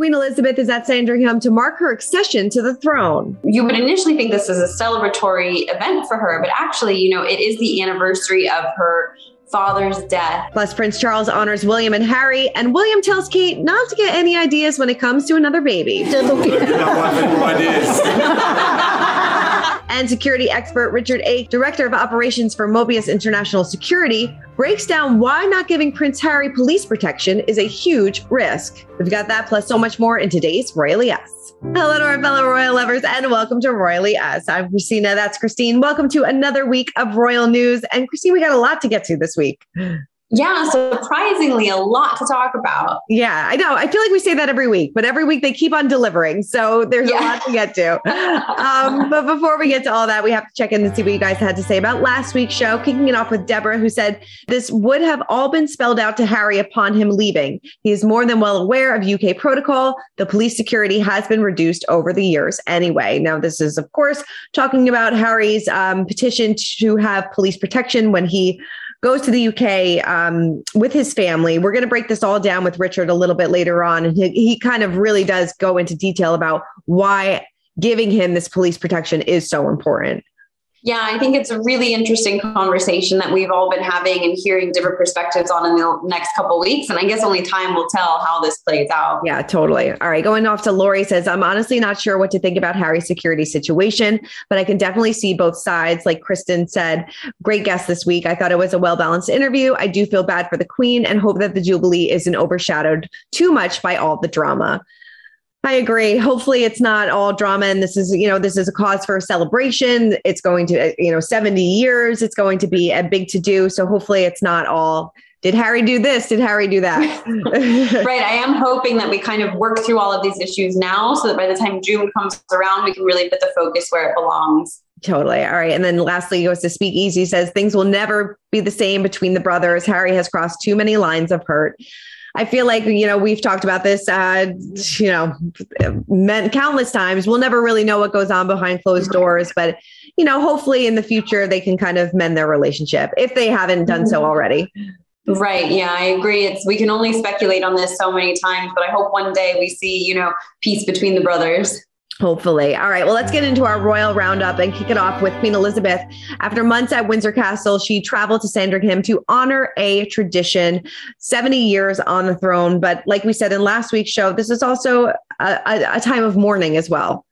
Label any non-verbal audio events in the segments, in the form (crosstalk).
Queen Elizabeth is at Sandringham to mark her accession to the throne. You would initially think this is a celebratory event for her, but actually, you know, it is the anniversary of her father's death. Plus, Prince Charles honors William and Harry, and William tells Kate not to get any ideas when it comes to another baby. (laughs) and security expert Richard A., director of operations for Mobius International Security, breaks down why not giving Prince Harry police protection is a huge risk. We've got that plus so much more in today's Royally Us. Hello to our fellow royal lovers and welcome to Royally Us. I'm Christina. That's Christine. Welcome to another week of royal news. And Christine, we got a lot to get to this week. Yeah, surprisingly, a lot to talk about. Yeah, I know. I feel like we say that every week, but every week they keep on delivering. So there's yeah. a lot to get to. um, (laughs) but before we get to all that, we have to check in and see what you guys had to say about last week's show. Kicking it off with Deborah, who said this would have all been spelled out to Harry upon him leaving. He is more than well aware of UK protocol. The police security has been reduced over the years anyway. Now, this is, of course, talking about Harry's um, petition to have police protection when he goes to the UK um, with his family. We're going to break this all down with Richard a little bit later on. And he, he kind of really does go into detail about why giving him this police protection is so important. Yeah, I think it's a really interesting conversation that we've all been having and hearing different perspectives on in the next couple weeks. And I guess only time will tell how this plays out. Yeah, totally. All right. Going off to Lori says, I'm honestly not sure what to think about Harry's security situation, but I can definitely see both sides. Like Kristen said, great guest this week. I thought it was a well balanced interview. I do feel bad for the Queen and hope that the Jubilee isn't overshadowed too much by all the drama. I agree. Hopefully it's not all drama and this is, you know, this is a cause for a celebration. It's going to, uh, you know, 70 years. It's going to be a big to do. So hopefully it's not all did Harry do this? Did Harry do that? (laughs) right. I am hoping that we kind of work through all of these issues now so that by the time June comes around, we can really put the focus where it belongs. Totally. All right. And then lastly, he goes to Speak Easy says things will never be the same between the brothers. Harry has crossed too many lines of hurt. I feel like, you know, we've talked about this, uh, you know, meant countless times. We'll never really know what goes on behind closed doors, but, you know, hopefully in the future they can kind of mend their relationship if they haven't done so already. Right. Yeah, I agree. It's we can only speculate on this so many times, but I hope one day we see, you know, peace between the brothers. Hopefully. All right. Well, let's get into our royal roundup and kick it off with Queen Elizabeth. After months at Windsor Castle, she traveled to Sandringham to honor a tradition, 70 years on the throne. But like we said in last week's show, this is also a, a, a time of mourning as well.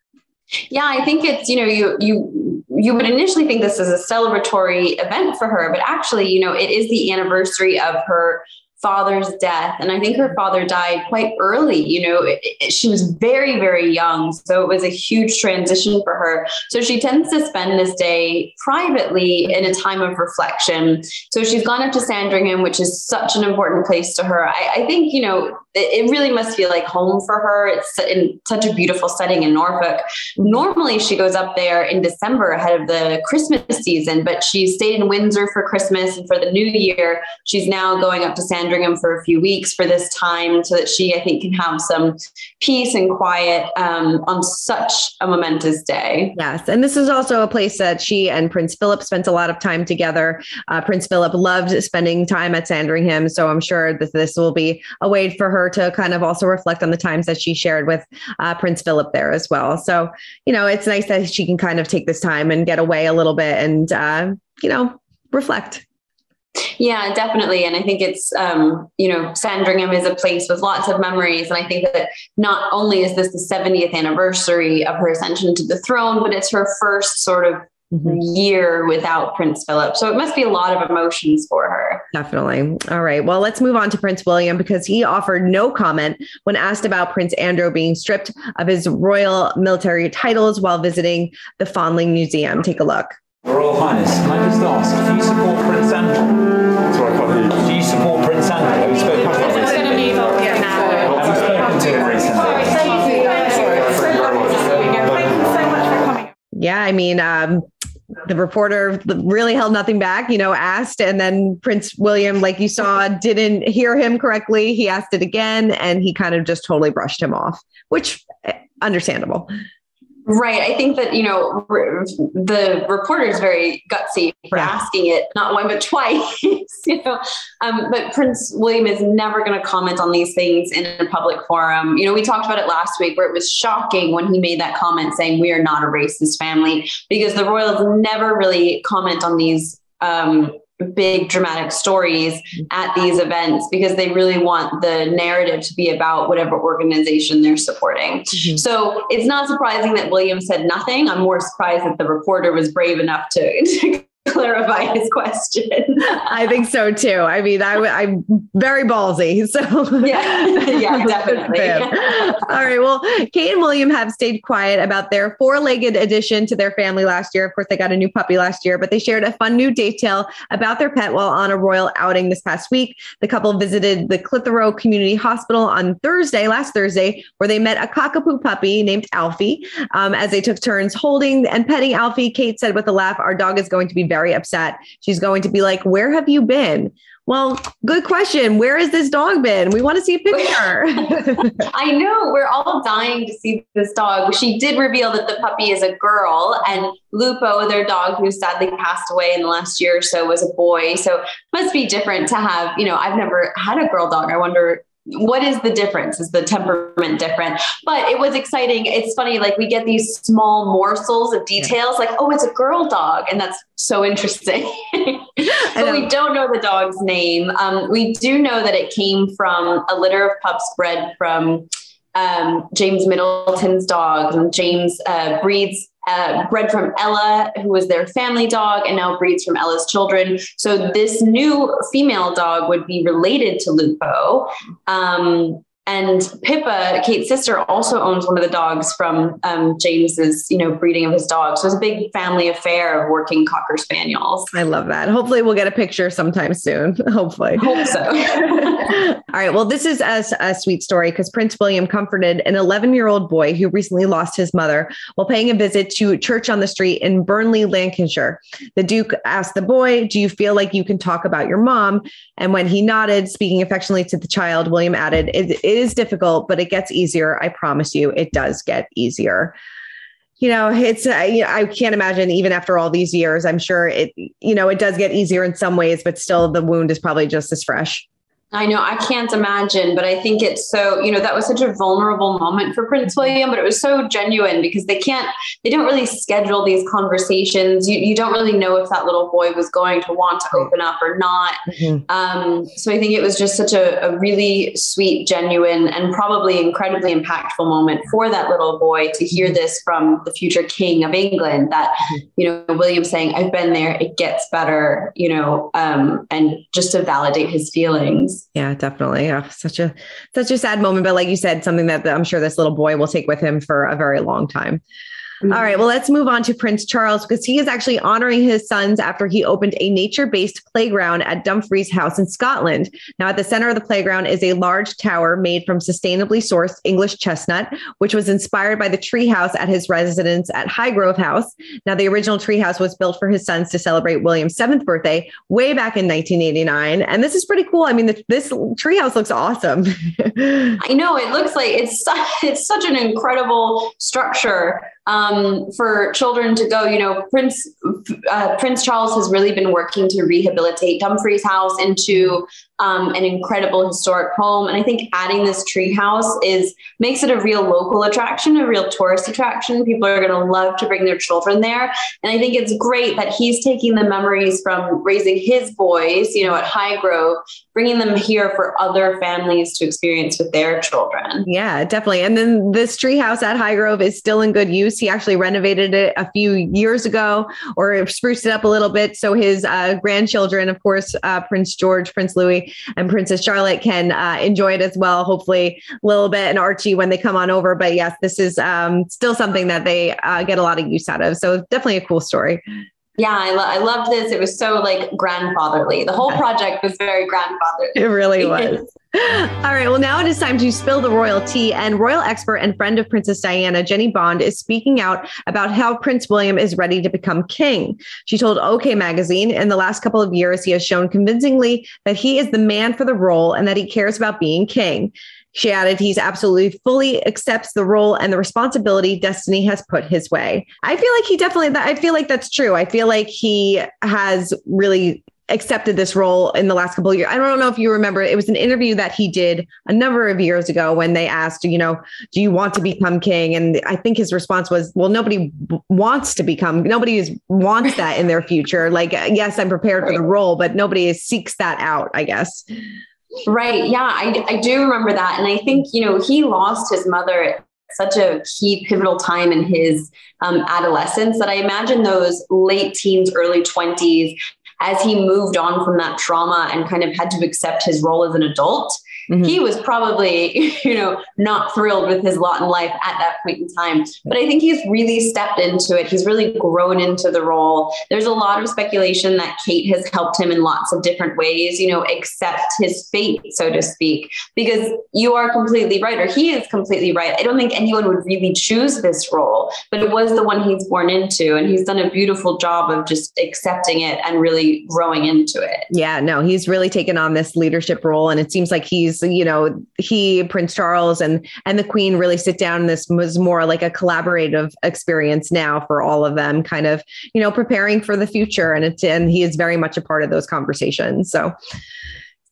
Yeah, I think it's, you know, you you you would initially think this is a celebratory event for her, but actually, you know, it is the anniversary of her father's death. And i think her father died quite early you know it, it, she was very very young. So it was a huge transition for her. So she tends to spend this day privately in a time of reflection. So she's gone up to sandringham which is such an important place to her. I, I think you know it, it really must feel like home for her. It's in such a beautiful setting in norfolk. Normally she goes up there in december ahead of the christmas season but she stayed in windsor for christmas and for the new year. She's now going up to sandringham Sandringham for a few weeks for this time so that she, I think, can have some peace and quiet um, on such a momentous day. Yes. And this is also a place that she and Prince Philip spent a lot of time together. Uh, Prince Philip loved spending time at Sandringham. So I'm sure that this will be a way for her to kind of also reflect on the times that she shared with uh, Prince Philip there as well. So, you know, it's nice that she can kind of take this time and get away a little bit and, uh, you know, reflect. Yeah, definitely. And I think it's, um, you know, Sandringham is a place with lots of memories. And I think that not only is this the 70th anniversary of her ascension to the throne, but it's her first sort of mm-hmm. year without Prince Philip. So it must be a lot of emotions for her. Definitely. All right. Well, let's move on to Prince William because he offered no comment when asked about Prince Andrew being stripped of his royal military titles while visiting the Foundling Museum. Take a look. Royal Highness, can I just ask, do you support Prince Andrew? Sorry, I can't hear you. Do you support Prince Andrew? Have you spoken to him recently? Have you spoken to him recently? Yeah, I mean, um, the reporter really held nothing back, you know, asked, and then Prince William, like you saw, didn't hear him correctly. He asked it again, and he kind of just totally brushed him off, which eh, understandable. Right. I think that, you know, the reporter is very gutsy for asking it, not one, but (laughs) twice, you know. Um, but Prince William is never going to comment on these things in a public forum. You know, we talked about it last week where it was shocking when he made that comment saying, we are not a racist family, because the royals never really comment on these um, big dramatic stories at these events because they really want the narrative to be about whatever organization they're supporting. Mm-hmm. So it's not surprising that William said nothing. I'm more surprised that the reporter was brave enough to, (laughs) to (laughs) clarify his question. I think so too. I mean, I, I'm very ballsy. So yeah, (laughs) yeah, (laughs) definitely. All right. Well, Kate and William have stayed quiet about their four-legged addition to their family last year. Of course, they got a new puppy last year, but they shared a fun new detail about their pet while on a royal outing this past week. The couple visited the Clitheroe Community Hospital on Thursday, last Thursday, where they met a cockapoo puppy named Alfie. Um, as they took turns holding and petting Alfie, Kate said with a laugh, "Our dog is going to be very very upset. She's going to be like, Where have you been? Well, good question. Where has this dog been? We want to see a picture. (laughs) I know. We're all dying to see this dog. She did reveal that the puppy is a girl, and Lupo, their dog, who sadly passed away in the last year or so, was a boy. So it must be different to have, you know, I've never had a girl dog. I wonder what is the difference? Is the temperament different? But it was exciting. It's funny, like we get these small morsels of details, like, oh, it's a girl dog. And that's so interesting. (laughs) but we don't know the dog's name. Um, we do know that it came from a litter of pups bred from um, James Middleton's dogs. And James uh, breeds uh, bred from Ella, who was their family dog, and now breeds from Ella's children. So this new female dog would be related to Lupo. Um, and Pippa, Kate's sister, also owns one of the dogs from um, James's, you know, breeding of his dogs. So it's a big family affair of working cocker spaniels. I love that. Hopefully, we'll get a picture sometime soon. (laughs) Hopefully, hope so. (laughs) All right. Well, this is a, a sweet story because Prince William comforted an 11 year old boy who recently lost his mother while paying a visit to Church on the Street in Burnley, Lancashire. The Duke asked the boy, "Do you feel like you can talk about your mom?" And when he nodded, speaking affectionately to the child, William added, "It, it is difficult, but it gets easier. I promise you, it does get easier. You know, it's, uh, you know, I can't imagine even after all these years, I'm sure it, you know, it does get easier in some ways, but still the wound is probably just as fresh. I know I can't imagine, but I think it's so, you know, that was such a vulnerable moment for Prince. William, but it was so genuine because they can't, they don't really schedule these conversations. You, you don't really know if that little boy was going to want to open up or not. Mm-hmm. Um, so I think it was just such a, a really sweet, genuine, and probably incredibly impactful moment for that little boy to hear mm-hmm. this from the future king of England that, mm-hmm. you know, William saying, I've been there, it gets better, you know, um, and just to validate his feelings. Yeah, definitely. Oh, such a such a sad moment, but like you said, something that I'm sure this little boy will take with him for a very long time. Mm-hmm. All right. Well, let's move on to Prince Charles because he is actually honoring his sons after he opened a nature based playground at Dumfries House in Scotland. Now, at the center of the playground is a large tower made from sustainably sourced English chestnut, which was inspired by the treehouse at his residence at Highgrove House. Now, the original treehouse was built for his sons to celebrate William's seventh birthday way back in 1989. And this is pretty cool. I mean, the, this treehouse looks awesome. (laughs) I know it looks like it's, (laughs) it's such an incredible structure um, for children to go. You know, Prince uh, Prince Charles has really been working to rehabilitate Dumfries House into um, an incredible historic home. And I think adding this tree house is makes it a real local attraction, a real tourist attraction. People are going to love to bring their children there. And I think it's great that he's taking the memories from raising his boys, you know, at Highgrove, bringing them here for other families to experience with their children. Yeah, definitely. And then this tree house at Highgrove is still in good use. He actually renovated it a few years ago or spruced it up a little bit. So his uh, grandchildren, of course, uh, Prince George, Prince Louis, and Princess Charlotte can uh, enjoy it as well. Hopefully, Lilibet and Archie when they come on over. But yes, this is um, still something that they uh, get a lot of use out of. So definitely a cool story. Yeah, I, lo- I loved this. It was so like grandfatherly. The whole project was very grandfatherly. It really was. All right. Well, now it is time to spill the royal tea. And royal expert and friend of Princess Diana, Jennie Bond, is speaking out about how Prince William is ready to become king. She told OK Magazine in the last couple of years, he has shown convincingly that he is the man for the role and that he cares about being king. She added, he's absolutely fully accepts the role and the responsibility destiny has put his way. I feel like he definitely, I feel like that's true. I feel like he has really accepted this role in the last couple of years. I don't know if you remember, it was an interview that he did a number of years ago when they asked, you know, do you want to become king? And I think his response was, well, nobody wants to become, nobody is, wants that in their future. Like, yes, I'm prepared for the role, but nobody seeks that out, I guess. Right. Yeah, I, I do remember that. And I think, you know, he lost his mother at such a key pivotal time in his um, adolescence that I imagine those late teens, early 20s, as he moved on from that trauma and kind of had to accept his role as an adult, Mm-hmm. He was probably, (laughs) you know, not thrilled with his lot in life at that point in time. But I think he's really stepped into it. He's really grown into the role. There's a lot of speculation that Kate has helped him in lots of different ways, you know, accept his fate, so to speak, because you are completely right, or he is completely right. I don't think anyone would really choose this role, but it was the one he's born into. And he's done a beautiful job of just accepting it and really growing into it. Yeah, no, he's really taken on this leadership role. And it seems like he's you know he prince charles and and the queen really sit down this was more like a collaborative experience now for all of them kind of you know preparing for the future and it's and he is very much a part of those conversations. So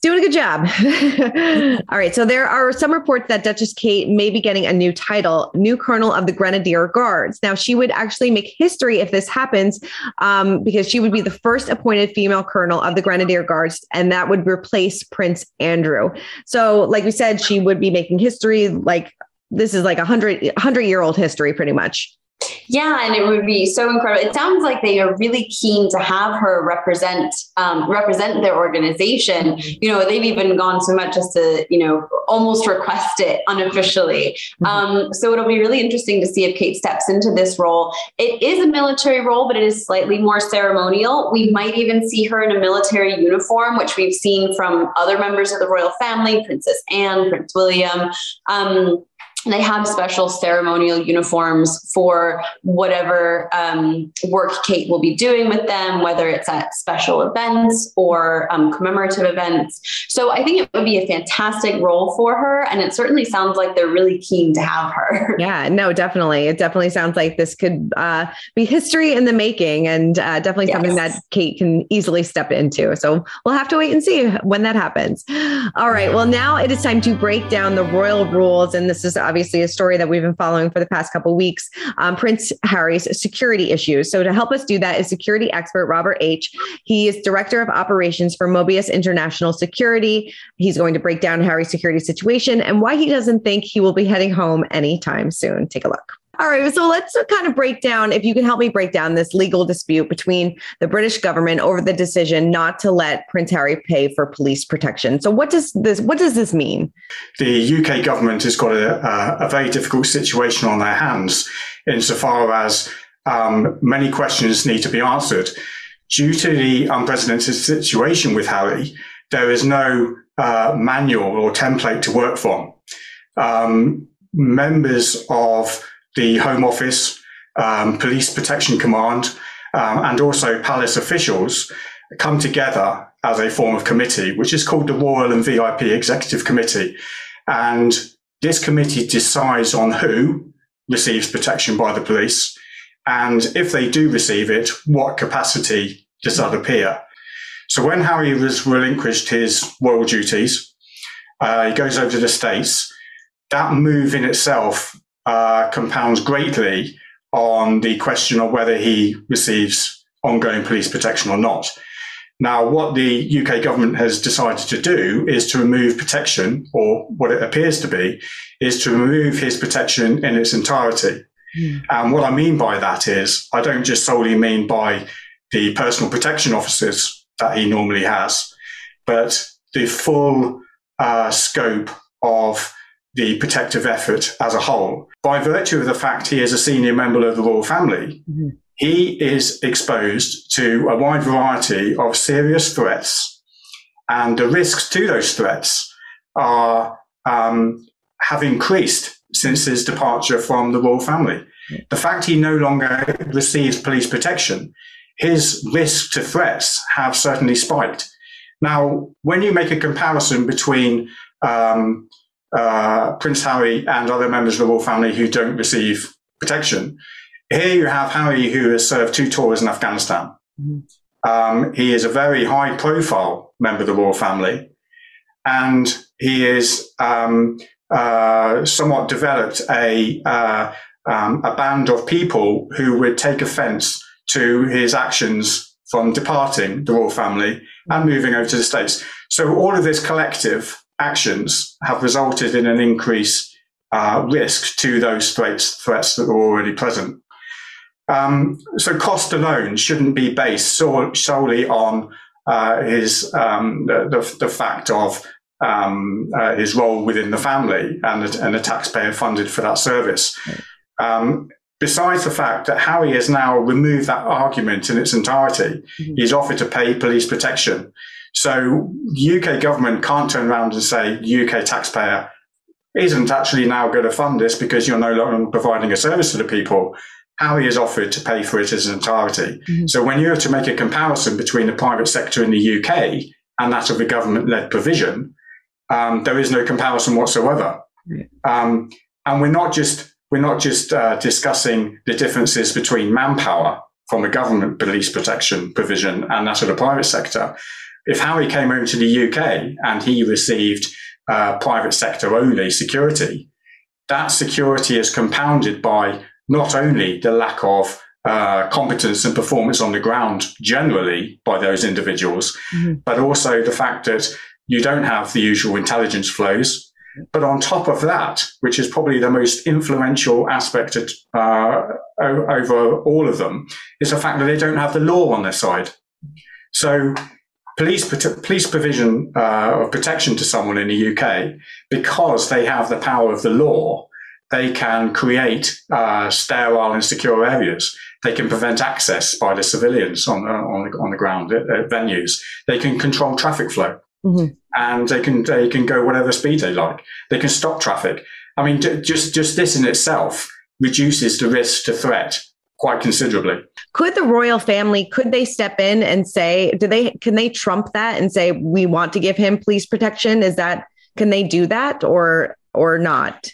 doing a good job. (laughs) All right. So there are some reports that Duchess Kate may be getting a new title, new colonel of the Grenadier Guards. Now, she would actually make history if this happens, um, because she would be the first appointed female colonel of the Grenadier Guards, and that would replace Prince Andrew. So, like we said, she would be making history. Like this is like a hundred hundred year old history, pretty much. Yeah, and it would be so incredible. It sounds like they are really keen to have her represent um, represent their organization. Mm-hmm. You know, they've even gone so much as to you know almost request it unofficially. Mm-hmm. Um, so it'll be really interesting to see if Kate steps into this role. It is a military role, but it is slightly more ceremonial. We might even see her in a military uniform, which we've seen from other members of the royal family, Princess Anne, Prince William. Um, they have special ceremonial uniforms for whatever um, work Kate will be doing with them, whether it's at special events or um, commemorative events. So I think it would be a fantastic role for her. And it certainly sounds like they're really keen to have her. (laughs) Yeah, no, definitely. It definitely sounds like this could uh, be history in the making and uh, definitely yes. something that Kate can easily step into. So we'll have to wait and see when that happens. All right. Well, now it is time to break down the royal rules. And this is obviously obviously a story that we've been following for the past couple weeks, um, Prince Harry's security issues. So to help us do that is security expert Robert H. He is director of operations for Mobius International Security. He's going to break down Harry's security situation and why he doesn't think he will be heading home anytime soon. Take a look. All right. So let's kind of break down, if you can help me break down this legal dispute between the British government over the decision not to let Prince Harry pay for police protection. So what does this what does this mean? The UK government has got a, a very difficult situation on their hands insofar as um, many questions need to be answered. Due to the unprecedented situation with Harry, there is no uh, manual or template to work from. Um, members of the Home Office, um, Police Protection Command, um, and also palace officials come together as a form of committee, which is called the Royal and VIP Executive Committee. And this committee decides on who receives protection by the police. And if they do receive it, what capacity does that appear? So when Harry was relinquished his royal duties, uh, he goes over to the States. That move in itself uh, compounds greatly on the question of whether he receives ongoing police protection or not. Now, what the UK government has decided to do is to remove protection, or what it appears to be, is to remove his protection in its entirety. Mm. And what I mean by that is, I don't just solely mean by the personal protection officers that he normally has, but the full uh, scope of the protective effort as a whole. By virtue of the fact he is a senior member of the royal family, mm-hmm. he is exposed to a wide variety of serious threats, and the risks to those threats are um, have increased since his departure from the royal family. The fact he no longer receives police protection, his risk to threats have certainly spiked. Now, when you make a comparison between um, uh, Prince Harry and other members of the royal family who don't receive protection. Here you have Harry, who has served two tours in Afghanistan. Mm-hmm. Um, he is a very high profile member of the royal family, and he is um, uh, somewhat developed a uh, um, a band of people who would take offence to his actions from departing the royal family and moving over to the states. So all of this collective actions have resulted in an increased uh, risk to those threats, threats that are already present. Um, so cost alone shouldn't be based so, solely on uh, his um, the, the, fact of um, uh, his role within the family and, and the taxpayer funded for that service. Um, besides the fact that Harry has now removed that argument in its entirety, mm-hmm. he's offered to pay police protection so UK government can't turn around and say UK taxpayer isn't actually now going to fund this because you're no longer providing a service to the people. Harry is offered to pay for it as an entirety. Mm-hmm. So when you're to make a comparison between the private sector in the UK and that of the government-led provision, um, there is no comparison whatsoever. Mm-hmm. Um, and we're not just we're not just uh, discussing the differences between manpower from the government police protection provision and that of the private sector if Harry came over to the UK and he received uh, private sector only security, that security is compounded by not only the lack of uh, competence and performance on the ground generally by those individuals, mm-hmm. but also the fact that you don't have the usual intelligence flows. But on top of that, which is probably the most influential aspect of, uh, over all of them, is the fact that they don't have the law on their side. So police police provision uh, of protection to someone in the UK because they have the power of the law. They can create uh, sterile and secure areas. They can prevent access by the civilians on the, on the, on the ground at, at venues. They can control traffic flow, mm-hmm. and they can they can go whatever speed they like. They can stop traffic. I mean, just just this in itself reduces the risk to threat quite considerably. Could the royal family could they step in and say do they can they trump that and say we want to give him police protection is that can they do that or or not?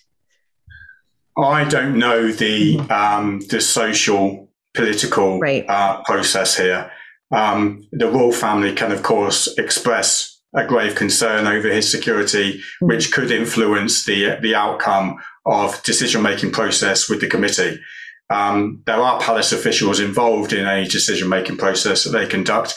I don't know the um, the social political right. uh, process here. Um, the royal family can, of course, express a grave concern over his security, mm-hmm. which could influence the the outcome of decision making process with the committee. Um, there are palace officials involved in any decision making process that they conduct.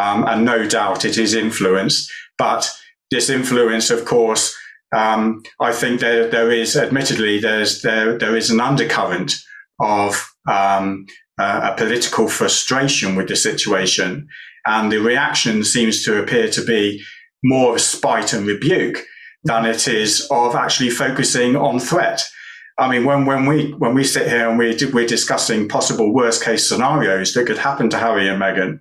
Um, and no doubt it is influenced. But this influence, of course, um, I think there, there is, admittedly, there's, there, there is an undercurrent of um, a political frustration with the situation. And the reaction seems to appear to be more of spite and rebuke than it is of actually focusing on threat. I mean, when, when we, when we sit here and we, we're discussing possible worst case scenarios that could happen to Harry and Meghan,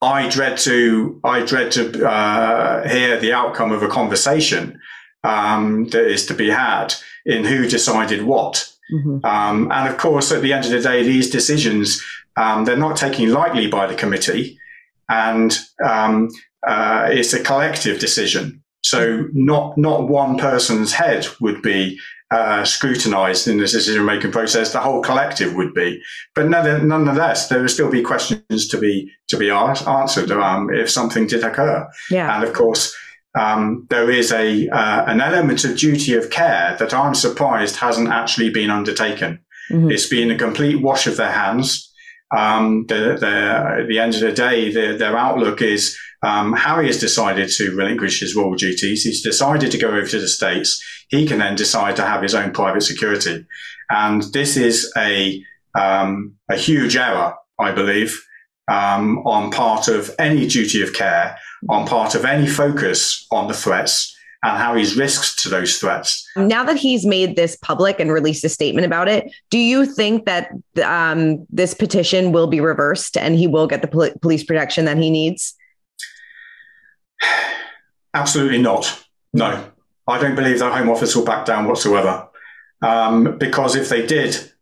I dread to, I dread to, uh, hear the outcome of a conversation, um, that is to be had in who decided what. Mm-hmm. Um, and of course, at the end of the day, these decisions, um, they're not taken lightly by the committee and, um, uh, it's a collective decision. So not, not one person's head would be uh, scrutinized in the decision making process, the whole collective would be. But nonetheless, there will still be questions to be to be asked, answered um, if something did occur. Yeah. And of course, um, there is a uh, an element of duty of care that I'm surprised hasn't actually been undertaken. Mm-hmm. It's been a complete wash of their hands. Um, the, the, at the end of the day, the, their outlook is um, Harry has decided to relinquish his royal duties. He's decided to go over to the States. He can then decide to have his own private security. And this is a, um, a huge error, I believe, um, on part of any duty of care, on part of any focus on the threats and Harry's risks to those threats. Now that he's made this public and released a statement about it, do you think that um, this petition will be reversed and he will get the pol- police protection that he needs? Absolutely not. No, I don't believe the Home Office will back down whatsoever. Um, because if they did,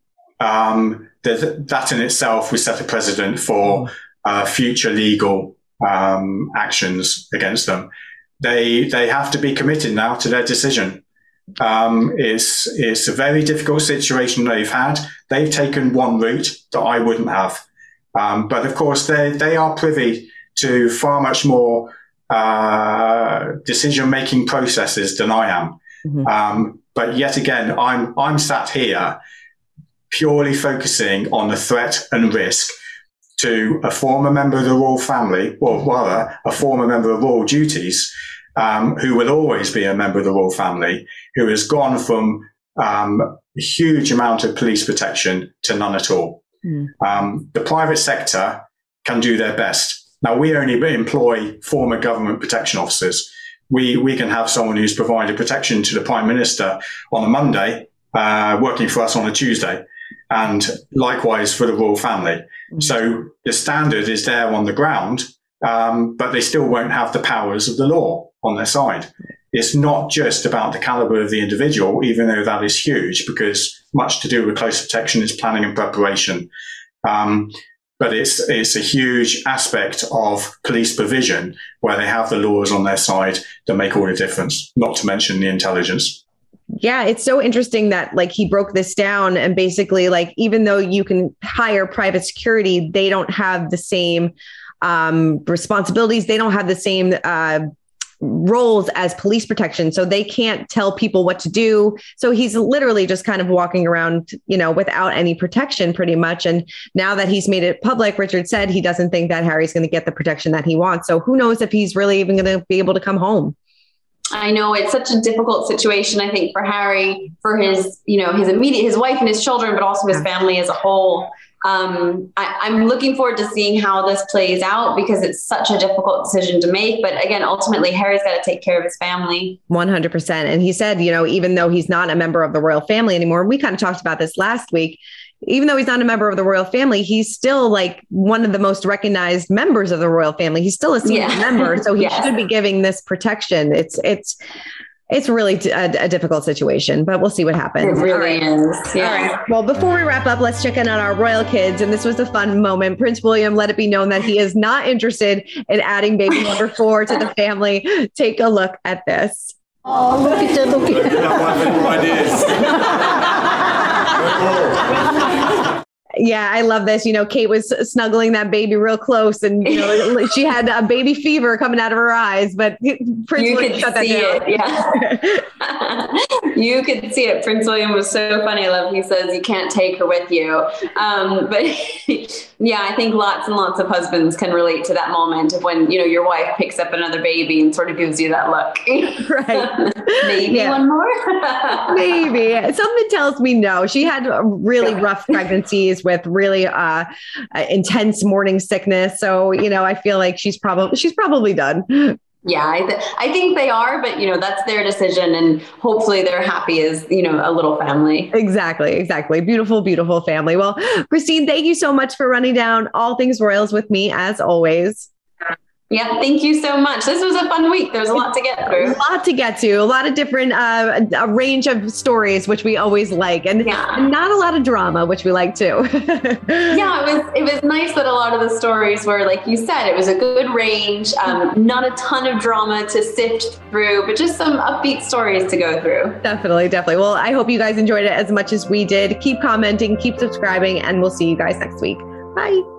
um, that in itself would set a precedent for uh, future legal um, actions against them. They they have to be committed now to their decision. Um, it's it's a very difficult situation they've had. They've taken one route that I wouldn't have, um, but of course they they are privy to far much more uh, decision making processes than I am. Mm-hmm. Um, but yet again, I'm I'm sat here purely focusing on the threat and risk to a former member of the royal family, or rather, a former member of royal duties, um, who will always be a member of the royal family, who has gone from um, a huge amount of police protection to none at all. Mm. Um, the private sector can do their best now, we only employ former government protection officers. We, we can have someone who's provided protection to the prime minister on a Monday, uh, working for us on a Tuesday, and likewise for the royal family. Mm-hmm. So the standard is there on the ground, um, but they still won't have the powers of the law on their side. It's not just about the caliber of the individual, even though that is huge, because much to do with close protection is planning and preparation. Um, but it's it's a huge aspect of police provision where they have the laws on their side that make all the difference. Not to mention the intelligence. Yeah, it's so interesting that like he broke this down and basically like even though you can hire private security, they don't have the same um, responsibilities. They don't have the same uh, roles as police protection. So they can't tell people what to do. So he's literally just kind of walking around, you know, without any protection pretty much. And now that he's made it public, Richard said he doesn't think that Harry's going to get the protection that he wants. So who knows if he's really even going to be able to come home. I know it's such a difficult situation, I think, for Harry, for his, you know, his immediate, his wife and his children, but also his family as a whole um, I, am looking forward to seeing how this plays out because it's such a difficult decision to make. But again, ultimately, Harry's got to take care of his family. 100%. And he said, you know, even though he's not a member of the royal family anymore, we kind of talked about this last week. Even though he's not a member of the royal family, he's still like one of the most recognized members of the royal family. He's still a senior yeah. member, so he (laughs) yes. should be giving this protection. It's it's it's really a, a, difficult situation, but we'll see what happens. It really is. Yeah. All right. Well, before we wrap up, let's check in on our royal kids. And this was a fun moment. Prince William let it be known that he is not interested in adding baby number four to the family. Take a look at this. Oh, look at the look at that. (laughs) Yeah, I love this. You know, Kate was snuggling that baby real close, and you know, she had a baby fever coming out of her eyes. But Prince you William could shut that see down. it. Yeah, (laughs) you could see it. Prince William was so funny. I love. He says you can't take her with you. Um, (laughs) but yeah, I think lots and lots of husbands can relate to that moment of when you know your wife picks up another baby and sort of gives you that look. (laughs) Right. Maybe Yeah. one more. Maybe something tells me no. She had really rough pregnancies with really uh, uh, intense morning sickness. So you know, I feel like she's probably she's probably done. Yeah, I, th- I think they are, but you know that's their decision, and hopefully they're happy as you know a little family. Exactly, exactly. Beautiful, beautiful family. Well, Christine, thank you so much for running down all things Royals with me as always. Yeah, thank you so much. This was a fun week. There's a lot to get through. A lot to get to, a lot of different, uh, a range of stories, which we always like, and, Yeah. not a lot of drama, which we like too. (laughs) Yeah, it was it was nice that a lot of the stories were like you said, it was a good range, um, not a ton of drama to sift through, but just some upbeat stories to go through. Definitely, definitely. Well, I hope you guys enjoyed it as much as we did. Keep commenting, keep subscribing, and we'll see you guys next week. Bye.